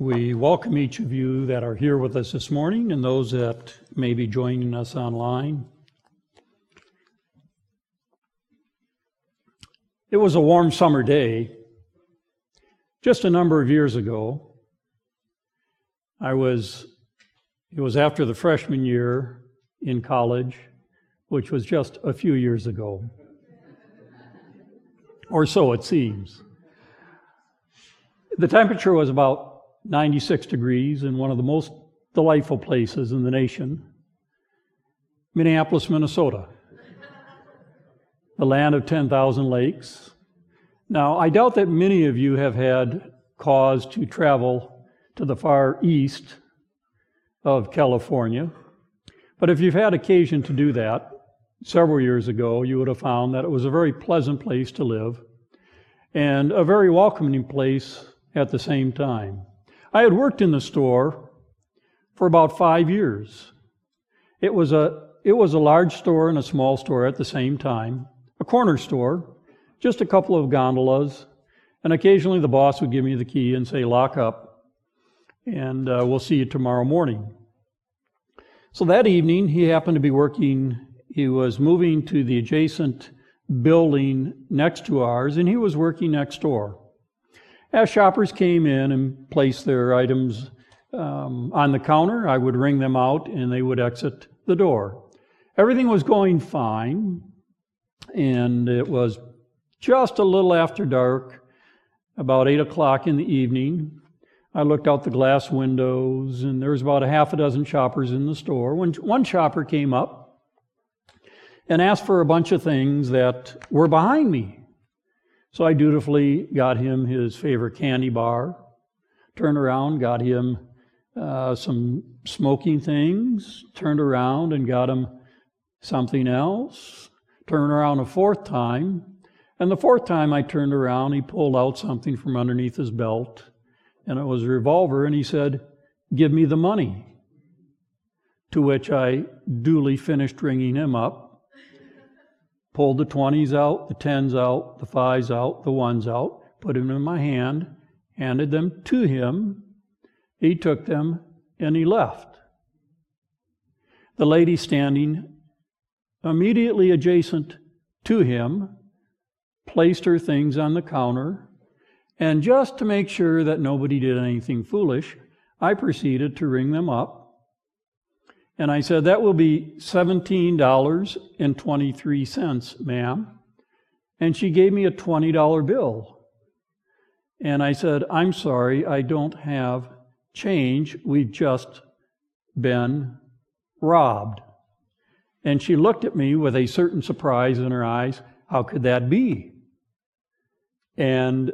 We welcome each of you that are here with us this morning and those that may be joining us online. It was a warm summer day just a number of years ago. I was, it was after the freshman year in college, which was just a few years ago. or so it seems. The temperature was about 96 degrees in one of the most delightful places in the nation, Minneapolis, Minnesota, the land of 10,000 lakes. Now, I doubt that many of you have had cause to travel to the far east of California, but if you've had occasion to do that several years ago, you would have found that it was a very pleasant place to live and a very welcoming place at the same time. I had worked in the store for about five years. It was a it was a large store and a small store at the same time, a corner store, just a couple of gondolas, and occasionally the boss would give me the key and say, "Lock up, and uh, we'll see you tomorrow morning." So that evening, he happened to be working. He was moving to the adjacent building next to ours, and he was working next door. As shoppers came in and placed their items um, on the counter, I would ring them out and they would exit the door. Everything was going fine, and it was just a little after dark, about 8 o'clock in the evening. I looked out the glass windows, and there was about a half a dozen shoppers in the store. When one shopper came up and asked for a bunch of things that were behind me. So I dutifully got him his favorite candy bar, turned around, got him uh, some smoking things, turned around and got him something else, turned around a fourth time, and the fourth time I turned around, he pulled out something from underneath his belt, and it was a revolver, and he said, Give me the money. To which I duly finished ringing him up pulled the 20s out, the 10s out, the 5s out, the 1s out, put them in my hand, handed them to him. He took them and he left. The lady standing immediately adjacent to him placed her things on the counter, and just to make sure that nobody did anything foolish, I proceeded to ring them up and I said, That will be $17.23, ma'am. And she gave me a $20 bill. And I said, I'm sorry, I don't have change. We've just been robbed. And she looked at me with a certain surprise in her eyes. How could that be? And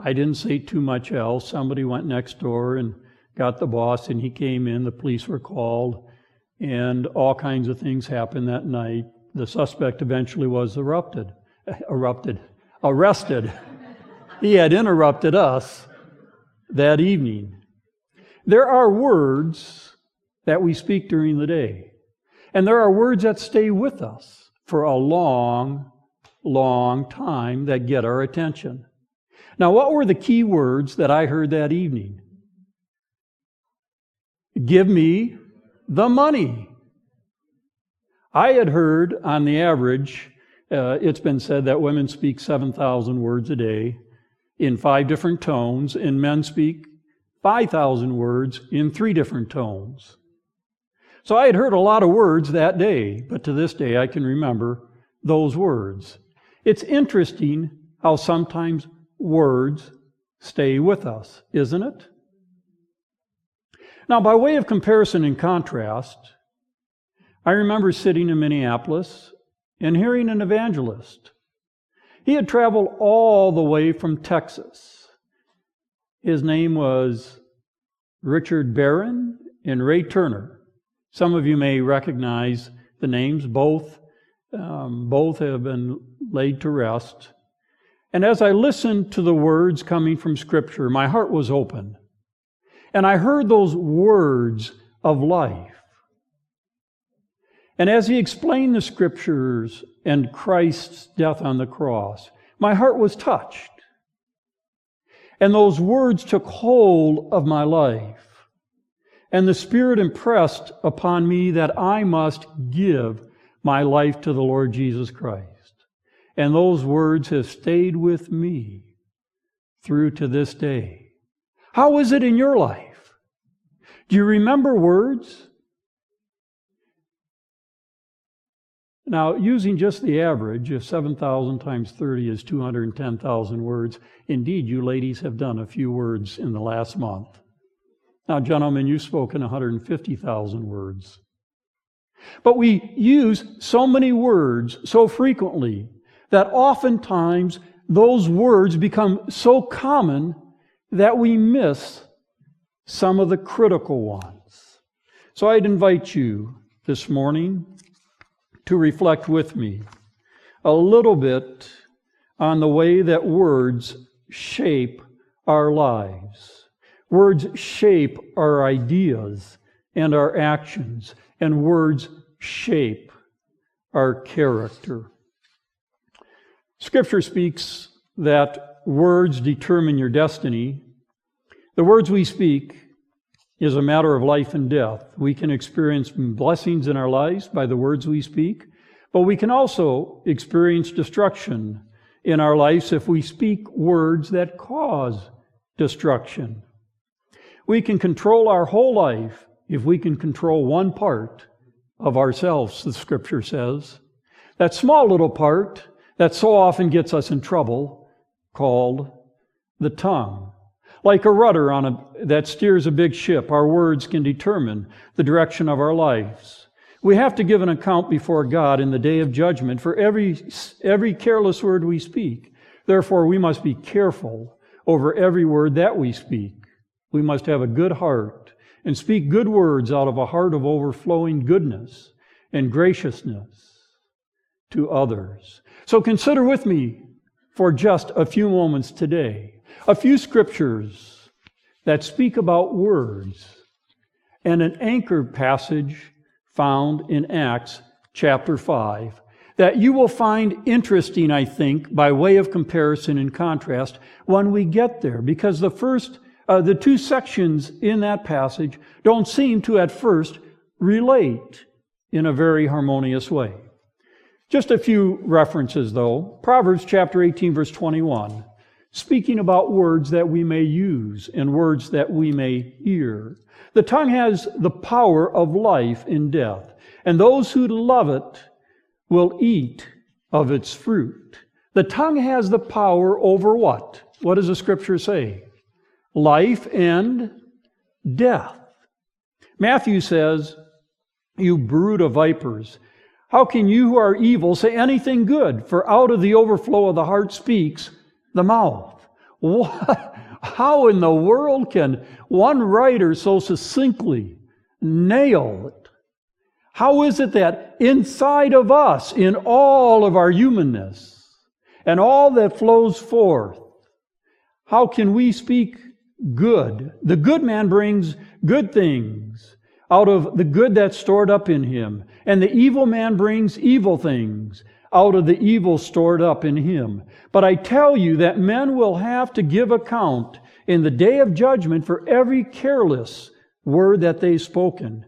I didn't say too much else. Somebody went next door and got the boss, and he came in. The police were called and all kinds of things happened that night. The suspect eventually was erupted, erupted, arrested. he had interrupted us that evening. There are words that we speak during the day, and there are words that stay with us for a long, long time that get our attention. Now, what were the key words that I heard that evening? Give me the money. I had heard on the average, uh, it's been said that women speak 7,000 words a day in five different tones, and men speak 5,000 words in three different tones. So I had heard a lot of words that day, but to this day I can remember those words. It's interesting how sometimes words stay with us, isn't it? Now, by way of comparison and contrast, I remember sitting in Minneapolis and hearing an evangelist. He had traveled all the way from Texas. His name was Richard Barron and Ray Turner. Some of you may recognize the names. Both, um, both have been laid to rest. And as I listened to the words coming from Scripture, my heart was open. And I heard those words of life. And as he explained the scriptures and Christ's death on the cross, my heart was touched. And those words took hold of my life. And the Spirit impressed upon me that I must give my life to the Lord Jesus Christ. And those words have stayed with me through to this day. How is it in your life? Do you remember words? Now, using just the average, if 7,000 times 30 is 210,000 words, indeed, you ladies have done a few words in the last month. Now, gentlemen, you've spoken 150,000 words. But we use so many words so frequently that oftentimes those words become so common that we miss some of the critical ones. So I'd invite you this morning to reflect with me a little bit on the way that words shape our lives. Words shape our ideas and our actions, and words shape our character. Scripture speaks that words determine your destiny. The words we speak is a matter of life and death. We can experience blessings in our lives by the words we speak, but we can also experience destruction in our lives if we speak words that cause destruction. We can control our whole life if we can control one part of ourselves, the scripture says. That small little part that so often gets us in trouble called the tongue. Like a rudder on a, that steers a big ship, our words can determine the direction of our lives. We have to give an account before God in the day of judgment for every, every careless word we speak. Therefore, we must be careful over every word that we speak. We must have a good heart and speak good words out of a heart of overflowing goodness and graciousness to others. So consider with me for just a few moments today a few scriptures that speak about words and an anchor passage found in Acts chapter 5 that you will find interesting, I think, by way of comparison and contrast when we get there, because the first, uh, the two sections in that passage don't seem to at first relate in a very harmonious way. Just a few references, though. Proverbs chapter 18, verse 21, speaking about words that we may use and words that we may hear. The tongue has the power of life and death, and those who love it will eat of its fruit. The tongue has the power over what? What does the scripture say? Life and death. Matthew says, You brood of vipers, how can you who are evil say anything good? For out of the overflow of the heart speaks the mouth. What? How in the world can one writer so succinctly nail it? How is it that inside of us, in all of our humanness and all that flows forth, how can we speak good? The good man brings good things out of the good that's stored up in him. And the evil man brings evil things out of the evil stored up in him. But I tell you that men will have to give account in the day of judgment for every careless word that they've spoken.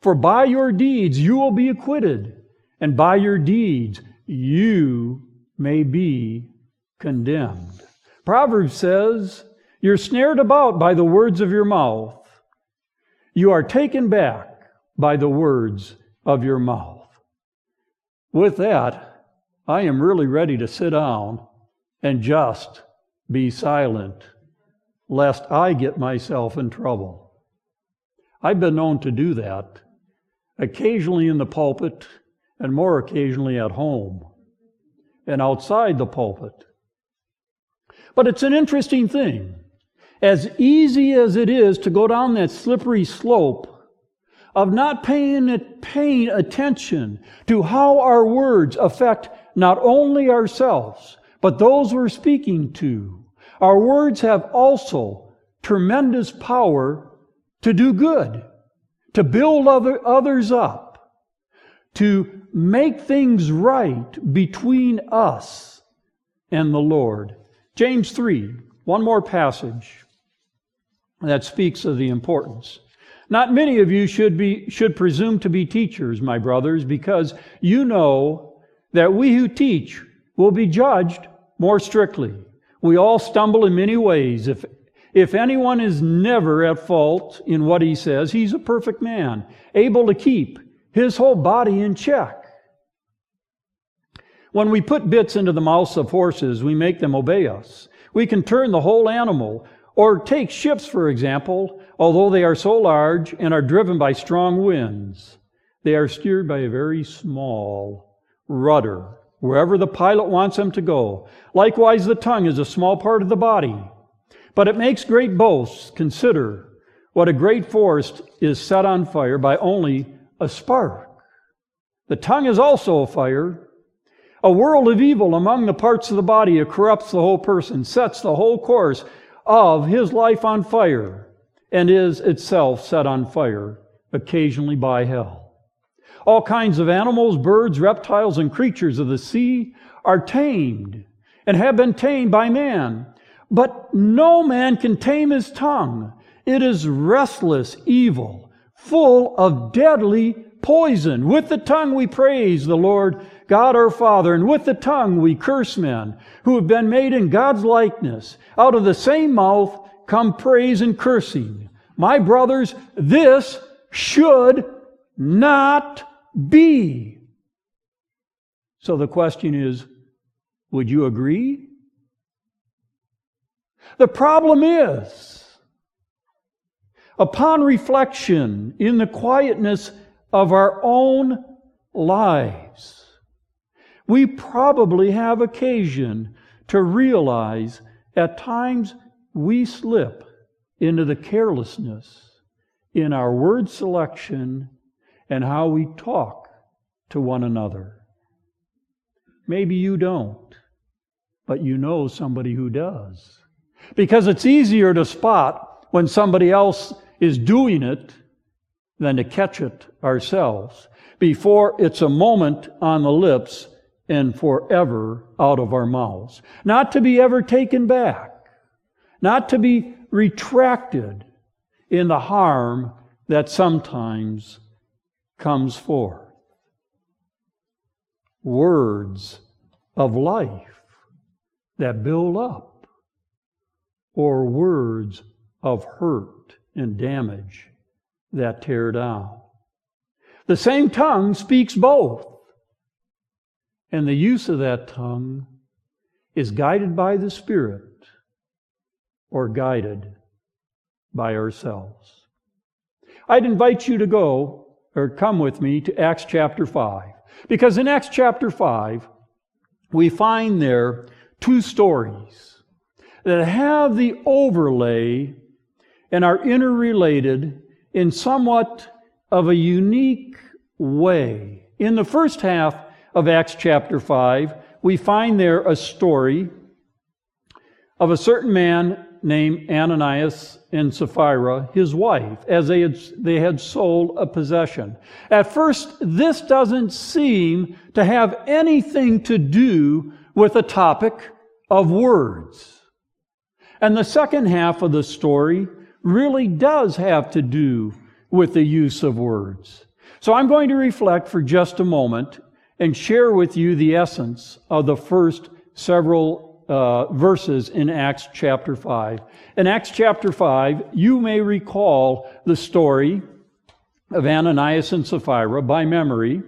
For by your deeds you will be acquitted, and by your deeds you may be condemned. Proverbs says, You're snared about by the words of your mouth. You are taken back by the words of your mouth. With that, I am really ready to sit down and just be silent, lest I get myself in trouble. I've been known to do that, occasionally in the pulpit and more occasionally at home and outside the pulpit. But it's an interesting thing as easy as it is to go down that slippery slope of not paying, paying attention to how our words affect not only ourselves, but those we're speaking to. Our words have also tremendous power to do good, to build other, others up, to make things right between us and the Lord. James 3 one more passage that speaks of the importance. Not many of you should be should presume to be teachers, my brothers, because you know that we who teach will be judged more strictly. We all stumble in many ways. If if anyone is never at fault in what he says, he's a perfect man, able to keep his whole body in check. When we put bits into the mouths of horses, we make them obey us. We can turn the whole animal. Or take ships, for example, although they are so large and are driven by strong winds, they are steered by a very small rudder, wherever the pilot wants them to go. Likewise, the tongue is a small part of the body, but it makes great boasts. Consider what a great forest is set on fire by only a spark. The tongue is also a fire a world of evil among the parts of the body, it corrupts the whole person, sets the whole course of his life on fire, and is itself set on fire, occasionally by hell. All kinds of animals, birds, reptiles, and creatures of the sea are tamed and have been tamed by man. But no man can tame his tongue. It is restless evil, full of deadly poison. With the tongue we praise the Lord God our Father, and with the tongue we curse men who have been made in God's likeness. Out of the same mouth come praise and cursing. My brothers, this should not be. So the question is, would you agree? The problem is, upon reflection in the quietness of our own lives, we probably have occasion to realize at times we slip into the carelessness in our word selection and how we talk to one another. Maybe you don't, but you know somebody who does. Because it's easier to spot when somebody else is doing it than to catch it ourselves before it's a moment on the lips and forever out of our mouths. Not to be ever taken back, not to be retracted in the harm that sometimes comes forth. Words of life that build up, or words of hurt and damage that tear down. The same tongue speaks both. And the use of that tongue is guided by the Spirit or guided by ourselves. I'd invite you to go or come with me to Acts chapter 5. Because in Acts chapter 5, we find there two stories that have the overlay and are interrelated in somewhat of a unique way. In the first half, of Acts chapter 5, we find there a story of a certain man named Ananias and Sapphira, his wife, as they had, they had sold a possession. At first, this doesn't seem to have anything to do with the topic of words. And the second half of the story really does have to do with the use of words. So I'm going to reflect for just a moment and share with you the essence of the first several uh, verses in Acts chapter 5. In Acts chapter 5, you may recall the story of Ananias and Sapphira by memory.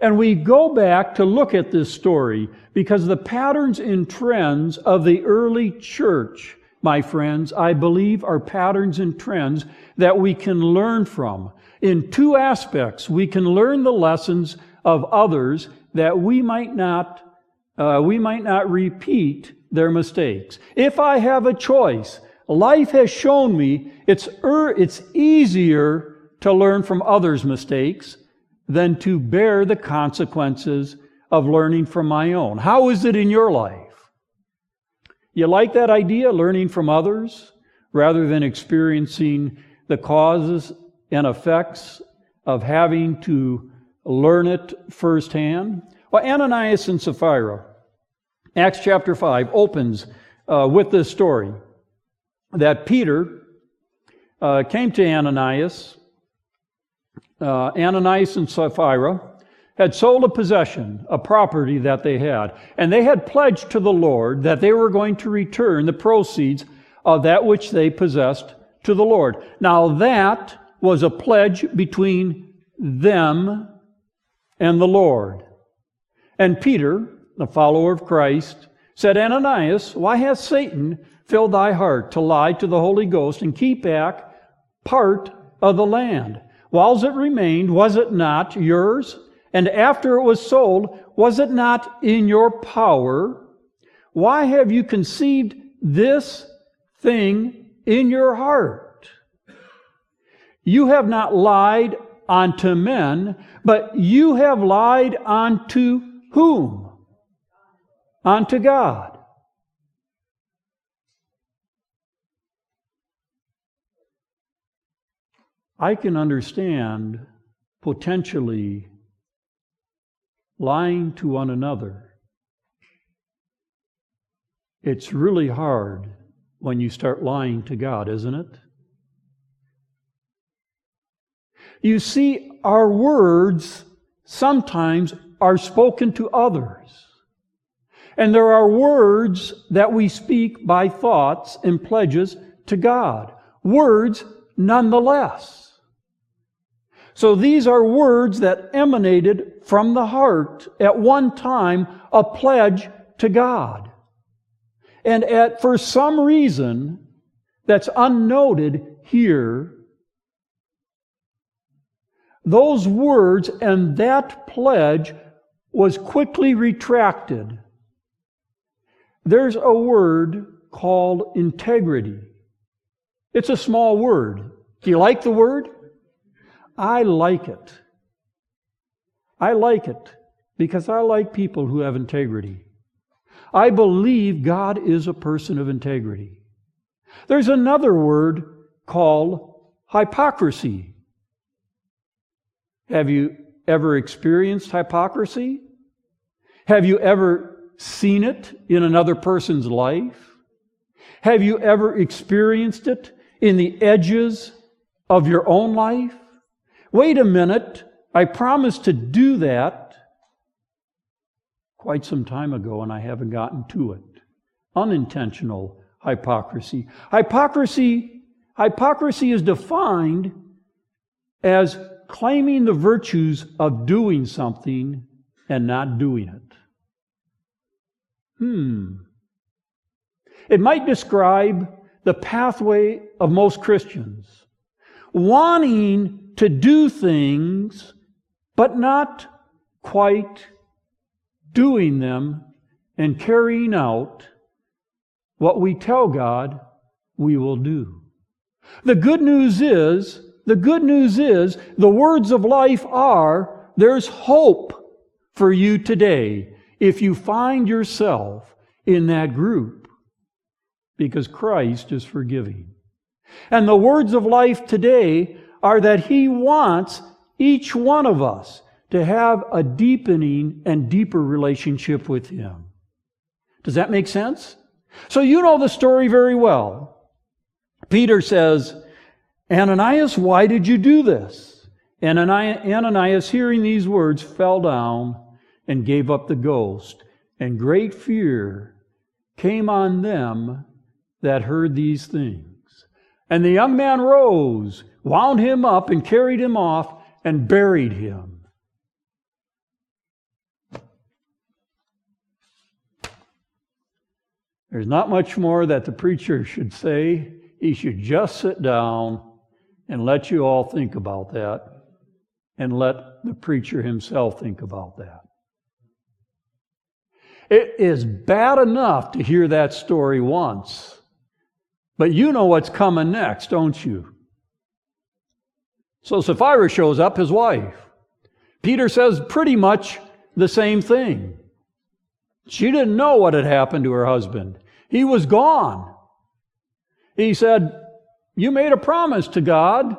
And we go back to look at this story because the patterns and trends of the early church, my friends, I believe are patterns and trends that we can learn from. In two aspects, we can learn the lessons of others that we might not uh, we might not repeat their mistakes. If I have a choice, life has shown me it's er, it's easier to learn from others' mistakes than to bear the consequences of learning from my own. How is it in your life? You like that idea, learning from others, rather than experiencing the causes and effects of having to learn it firsthand? Ananias and Sapphira, Acts chapter 5 opens uh, with this story that Peter uh, came to Ananias. Uh, Ananias and Sapphira had sold a possession, a property that they had, and they had pledged to the Lord that they were going to return the proceeds of that which they possessed to the Lord. Now, that was a pledge between them and the Lord. And Peter, the follower of Christ, said, Ananias, why hath Satan filled thy heart to lie to the Holy Ghost and keep back part of the land? Whiles it remained, was it not yours? And after it was sold, was it not in your power? Why have you conceived this thing in your heart? You have not lied unto men, but you have lied unto whom? Unto God. I can understand potentially lying to one another. It's really hard when you start lying to God, isn't it? You see, our words sometimes are spoken to others. And there are words that we speak by thoughts and pledges to God. Words nonetheless. So these are words that emanated from the heart at one time, a pledge to God. And at, for some reason that's unnoted here, those words and that pledge was quickly retracted. There's a word called integrity. It's a small word. Do you like the word? I like it. I like it because I like people who have integrity. I believe God is a person of integrity. There's another word called hypocrisy. Have you ever experienced hypocrisy? Have you ever seen it in another person's life? Have you ever experienced it in the edges of your own life? Wait a minute, I promised to do that quite some time ago and I haven't gotten to it. Unintentional hypocrisy. Hypocrisy, hypocrisy is defined as claiming the virtues of doing something and not doing it. Hmm. It might describe the pathway of most Christians. Wanting to do things, but not quite doing them and carrying out what we tell God we will do. The good news is, the good news is, the words of life are, there's hope for you today if you find yourself in that group because Christ is forgiving. And the words of life today are that He wants each one of us to have a deepening and deeper relationship with Him. Does that make sense? So you know the story very well. Peter says, Ananias, why did you do this? And Ananias, hearing these words, fell down and gave up the ghost. And great fear came on them that heard these things. And the young man rose wound him up and carried him off and buried him. There's not much more that the preacher should say. He should just sit down and let you all think about that and let the preacher himself think about that. It is bad enough to hear that story once, but you know what's coming next, don't you? So Sapphira shows up, his wife. Peter says pretty much the same thing. She didn't know what had happened to her husband. He was gone. He said, You made a promise to God,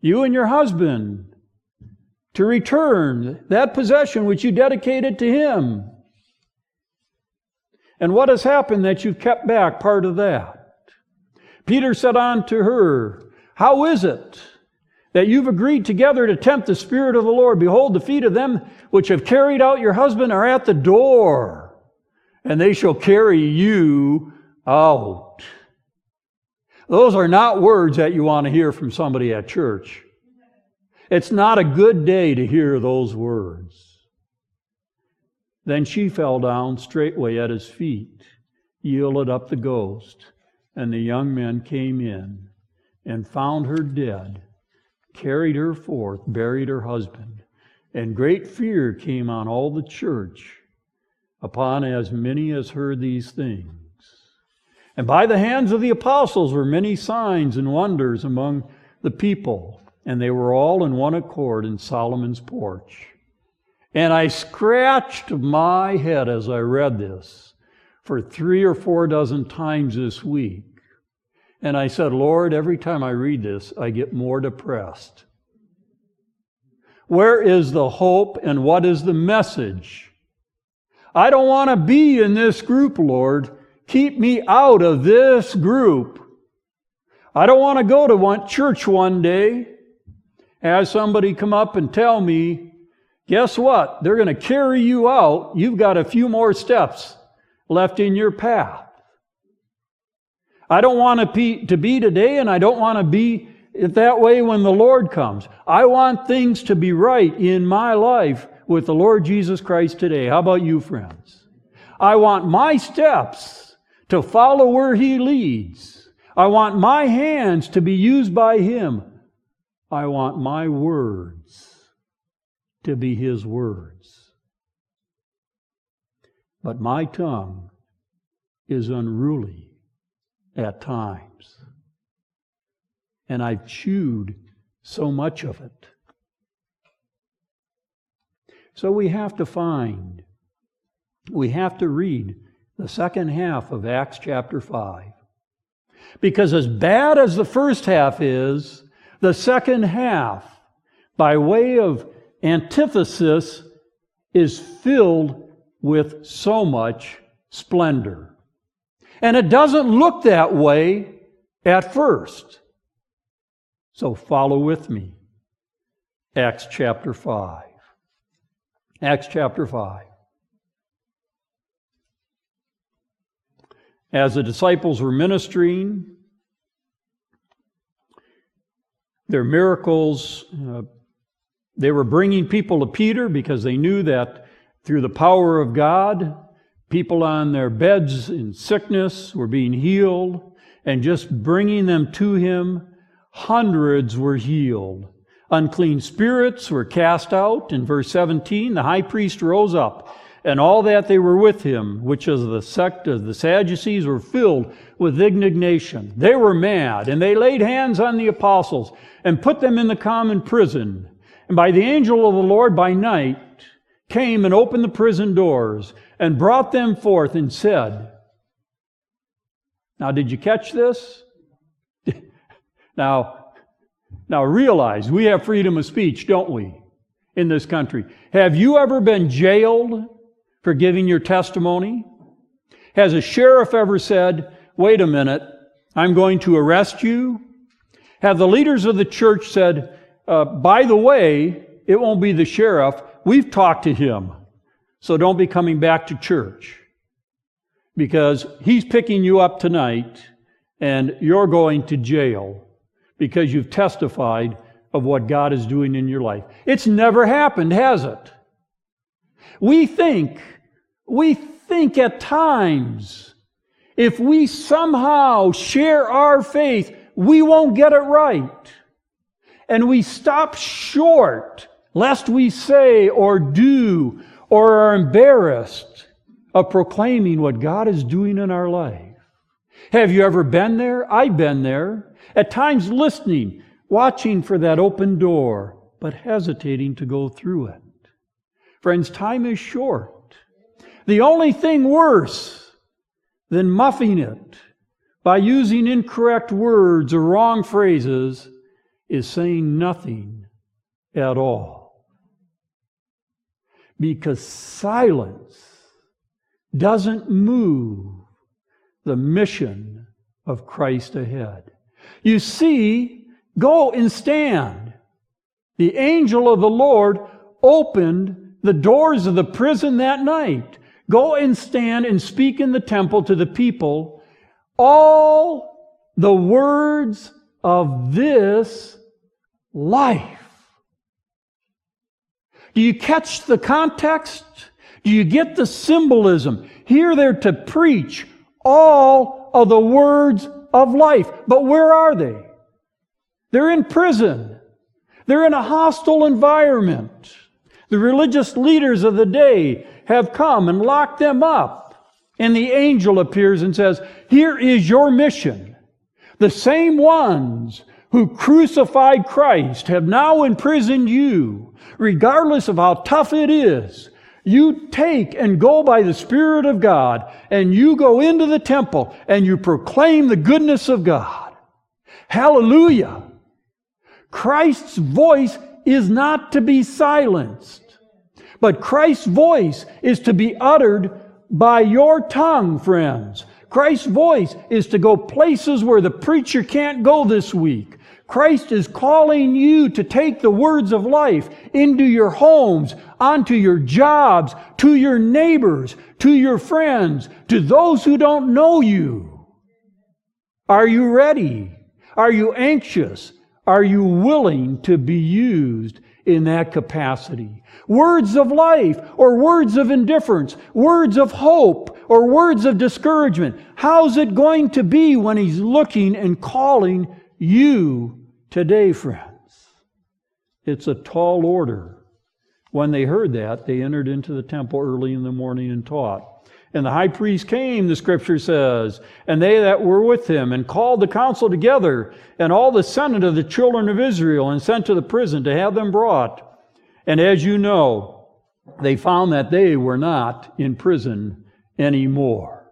you and your husband, to return that possession which you dedicated to Him. And what has happened that you've kept back part of that? Peter said unto her, How is it that you've agreed together to tempt the Spirit of the Lord? Behold, the feet of them which have carried out your husband are at the door, and they shall carry you out. Those are not words that you want to hear from somebody at church. It's not a good day to hear those words. Then she fell down straightway at his feet, yielded up the ghost, and the young men came in and found her dead, carried her forth, buried her husband. And great fear came on all the church upon as many as heard these things. And by the hands of the apostles were many signs and wonders among the people, and they were all in one accord in Solomon's porch. And I scratched my head as I read this for three or four dozen times this week. And I said, Lord, every time I read this, I get more depressed. Where is the hope and what is the message? I don't want to be in this group, Lord. Keep me out of this group. I don't want to go to one church one day, have somebody come up and tell me Guess what? They're going to carry you out. You've got a few more steps left in your path. I don't want to be, to be today, and I don't want to be that way when the Lord comes. I want things to be right in my life with the Lord Jesus Christ today. How about you, friends? I want my steps to follow where He leads. I want my hands to be used by Him. I want my words to be his words. But my tongue is unruly at times. And I've chewed so much of it. So we have to find, we have to read the second half of Acts chapter 5. Because as bad as the first half is, the second half, by way of antithesis is filled with so much splendor. And it doesn't look that way at first. So follow with me. Acts chapter 5. Acts chapter 5. As the disciples were ministering, their miracles uh, they were bringing people to Peter because they knew that through the power of God, people on their beds in sickness were being healed, and just bringing them to him, hundreds were healed. Unclean spirits were cast out. In verse 17, the high priest rose up, and all that they were with him, which is the sect of the Sadducees, were filled with indignation. They were mad, and they laid hands on the apostles and put them in the common prison. And by the angel of the Lord by night came and opened the prison doors and brought them forth and said, Now, did you catch this? now, now realize we have freedom of speech, don't we, in this country? Have you ever been jailed for giving your testimony? Has a sheriff ever said, Wait a minute, I'm going to arrest you? Have the leaders of the church said, uh, by the way, it won't be the sheriff. We've talked to him. So don't be coming back to church because he's picking you up tonight and you're going to jail because you've testified of what God is doing in your life. It's never happened, has it? We think, we think at times, if we somehow share our faith, we won't get it right and we stop short lest we say or do or are embarrassed of proclaiming what God is doing in our life. Have you ever been there? I've been there. At times listening, watching for that open door, but hesitating to go through it. Friends, time is short. The only thing worse than muffing it by using incorrect words or wrong phrases is saying nothing at all. Because silence doesn't move the mission of Christ ahead. You see, go and stand. The angel of the Lord opened the doors of the prison that night. Go and stand and speak in the temple to the people all the words of this life. Do you catch the context? Do you get the symbolism? Here they're to preach all of the words of life. But where are they? They're in prison. They're in a hostile environment. The religious leaders of the day have come and locked them up. And the angel appears and says, Here is your mission. The same ones who crucified Christ have now imprisoned you, regardless of how tough it is. You take and go by the Spirit of God, and you go into the temple and you proclaim the goodness of God. Hallelujah. Christ's voice is not to be silenced, but Christ's voice is to be uttered by your tongue, friends. Christ's voice is to go places where the preacher can't go this week. Christ is calling you to take the words of life into your homes, onto your jobs, to your neighbors, to your friends, to those who don't know you. Are you ready? Are you anxious? Are you willing to be used in that capacity? Words of life or words of indifference, words of hope or words of discouragement. How's it going to be when He's looking and calling you today, friends. It's a tall order. When they heard that, they entered into the temple early in the morning and taught. And the high priest came, the scripture says, and they that were with him, and called the council together, and all the senate of the children of Israel, and sent to the prison to have them brought. And as you know, they found that they were not in prison anymore.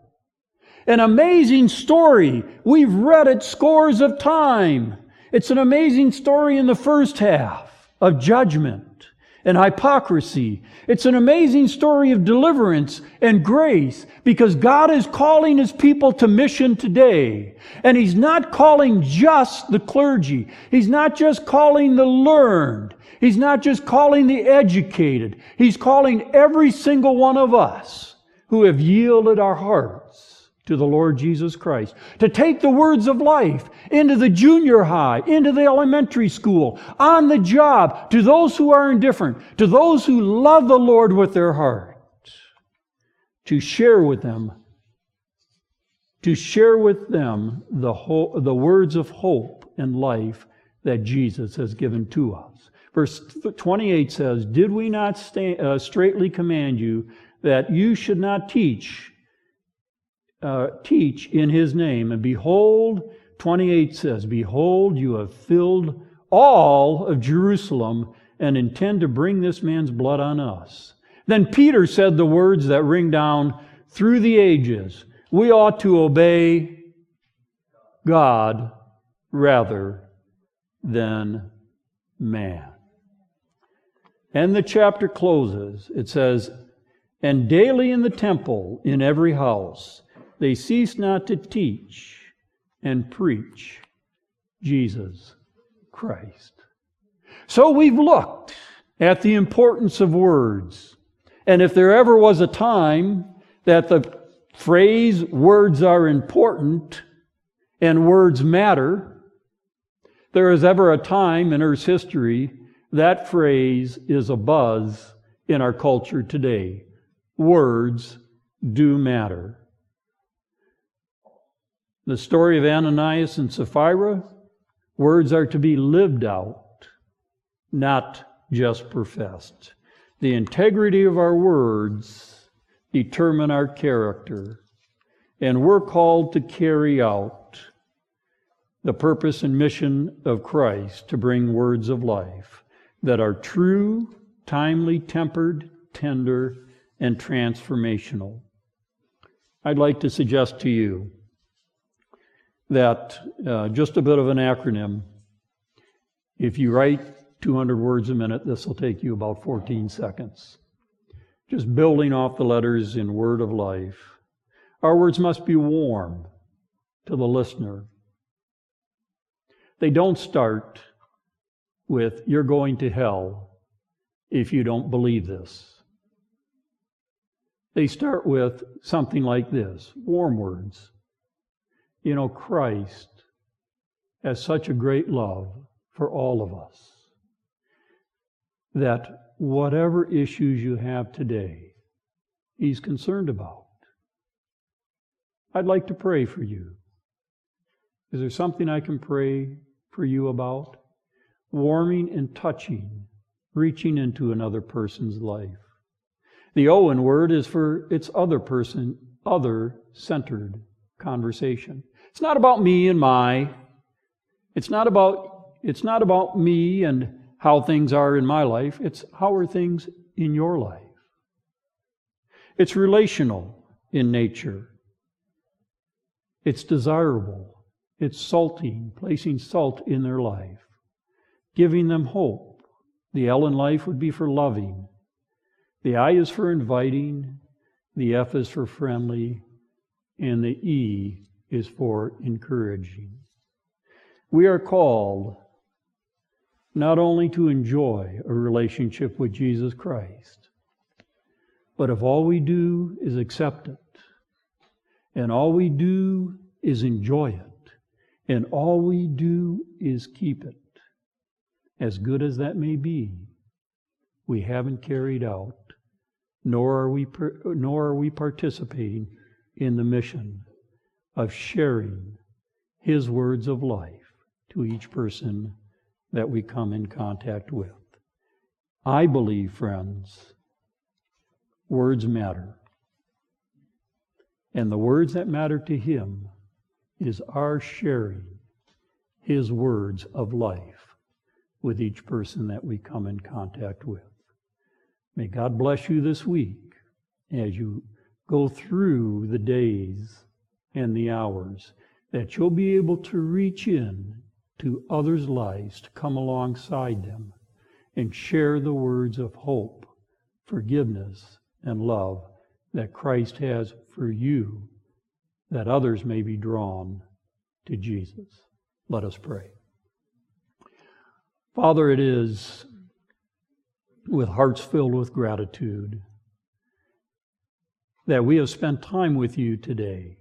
An amazing story. We've read it scores of times. It's an amazing story in the first half of judgment and hypocrisy. It's an amazing story of deliverance and grace because God is calling His people to mission today. And He's not calling just the clergy. He's not just calling the learned. He's not just calling the educated. He's calling every single one of us who have yielded our hearts to the Lord Jesus Christ. To take the words of life into the junior high, into the elementary school, on the job, to those who are indifferent, to those who love the Lord with their heart. To share with them, to share with them the, ho- the words of hope and life that Jesus has given to us. Verse 28 says, Did we not sta- uh, straightly command you that you should not teach uh, teach in his name. And behold, 28 says, Behold, you have filled all of Jerusalem and intend to bring this man's blood on us. Then Peter said the words that ring down through the ages We ought to obey God rather than man. And the chapter closes. It says, And daily in the temple, in every house, they cease not to teach and preach Jesus Christ. So we've looked at the importance of words. And if there ever was a time that the phrase words are important and words matter, there is ever a time in Earth's history that phrase is a buzz in our culture today. Words do matter. The story of Ananias and Sapphira, words are to be lived out, not just professed. The integrity of our words determine our character, and we're called to carry out the purpose and mission of Christ to bring words of life that are true, timely, tempered, tender, and transformational. I'd like to suggest to you that uh, just a bit of an acronym. If you write 200 words a minute, this will take you about 14 seconds. just building off the letters in Word of Life. Our words must be warm to the listener. They don't start with, You're going to hell if you don't believe this. They start with something like this warm words. You know, Christ has such a great love for all of us that whatever issues you have today, He's concerned about. I'd like to pray for you. Is there something I can pray for you about? Warming and touching, reaching into another person's life. The Owen word is for its other person, other centered conversation. It's not about me and my. It's not about it's not about me and how things are in my life. It's how are things in your life. It's relational in nature. It's desirable. It's salting, placing salt in their life, giving them hope. The L in life would be for loving. The I is for inviting, the F is for friendly, and the E is for encouraging. We are called not only to enjoy a relationship with Jesus Christ, but if all we do is accept it, and all we do is enjoy it, and all we do is keep it, as good as that may be, we haven't carried out nor are we, nor are we participating in the mission of sharing His words of life to each person that we come in contact with. I believe, friends, words matter. And the words that matter to Him is our sharing His words of life with each person that we come in contact with. May God bless you this week as you go through the days and the hours, that you'll be able to reach in to others' lives, to come alongside them and share the words of hope, forgiveness, and love that Christ has for you, that others may be drawn to Jesus. Let us pray. Father, it is with hearts filled with gratitude that we have spent time with you today.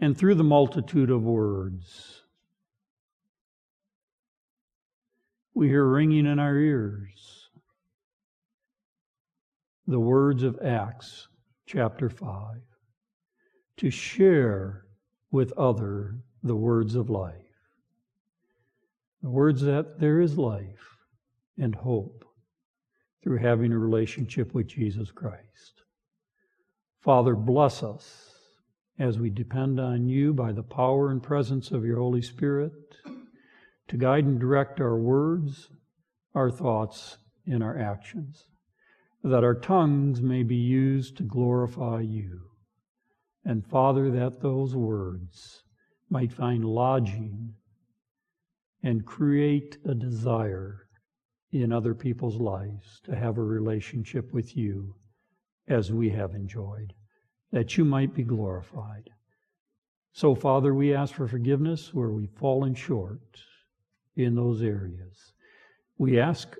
And through the multitude of words, we hear ringing in our ears the words of Acts chapter 5 to share with other the words of life. The words that there is life and hope through having a relationship with Jesus Christ. Father, bless us as we depend on you by the power and presence of your Holy Spirit to guide and direct our words, our thoughts, and our actions, that our tongues may be used to glorify you. And Father, that those words might find lodging and create a desire in other people's lives to have a relationship with you as we have enjoyed, that you might be glorified. So, Father, we ask for forgiveness where we've fallen short in those areas. We ask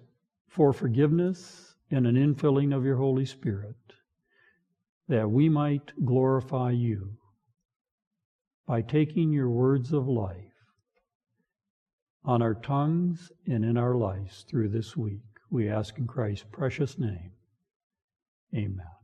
for forgiveness and an infilling of your Holy Spirit that we might glorify you by taking your words of life on our tongues and in our lives through this week. We ask in Christ's precious name. Amen.